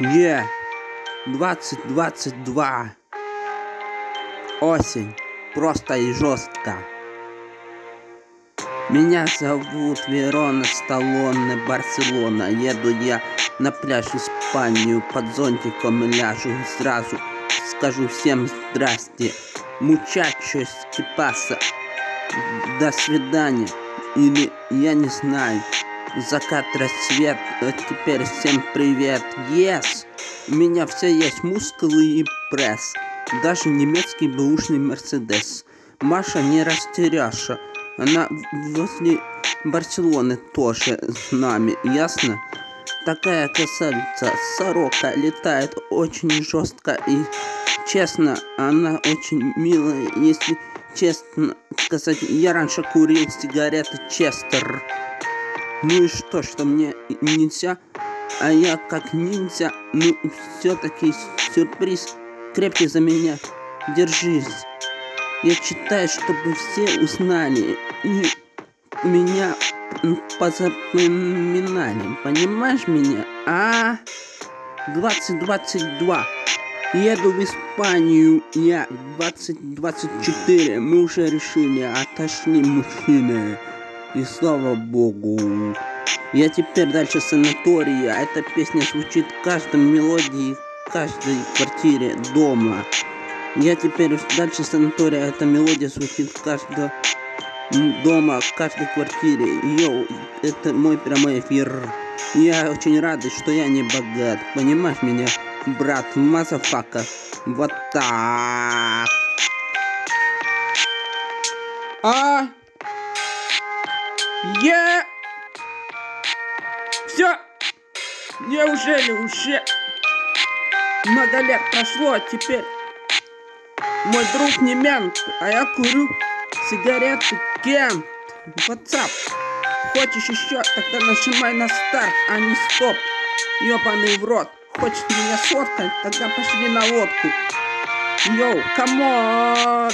Е, 2022. Осень. Просто и жестко. Меня зовут Верона Сталлоне, Барселона. Еду я на пляж Испанию под зонтиком ляжу и сразу скажу всем здрасте. Мучачos паса. До свидания. Или я не знаю. Закат, рассвет. А теперь всем привет. Yes. У меня все есть мускулы и пресс. Даже немецкий бэушный Мерседес. Маша не растеряша. Она возле Барселоны тоже с нами, ясно? Такая красавица, сорока, летает очень жестко и честно, она очень милая, если честно сказать. Я раньше курил сигареты Честер. Ну и что, что мне нельзя? А я как ниндзя, ну все-таки сюрприз крепкий за меня. Держись. Я читаю, чтобы все узнали и меня позапоминали. Понимаешь меня? А? 2022. Еду в Испанию. Я 2024. Мы уже решили. Отошли мужчины. И слава богу. Я теперь дальше санатория. Эта песня звучит в каждом мелодии, в каждой квартире дома. Я теперь дальше санатория. Эта мелодия звучит в каждом дома, в каждой квартире. Yo, это мой прямой эфир. Я очень рад, что я не богат. Понимаешь меня, брат, motherfucker. Вот так. А? Я... Все. Неужели уже много лет прошло, а теперь мой друг не мент, а я курю сигареты Кент. WhatsApp. Хочешь еще? Тогда нажимай на старт, а не стоп. Ёбаный в рот. Хочешь меня сфоткать? Тогда пошли на лодку. Йоу, камон.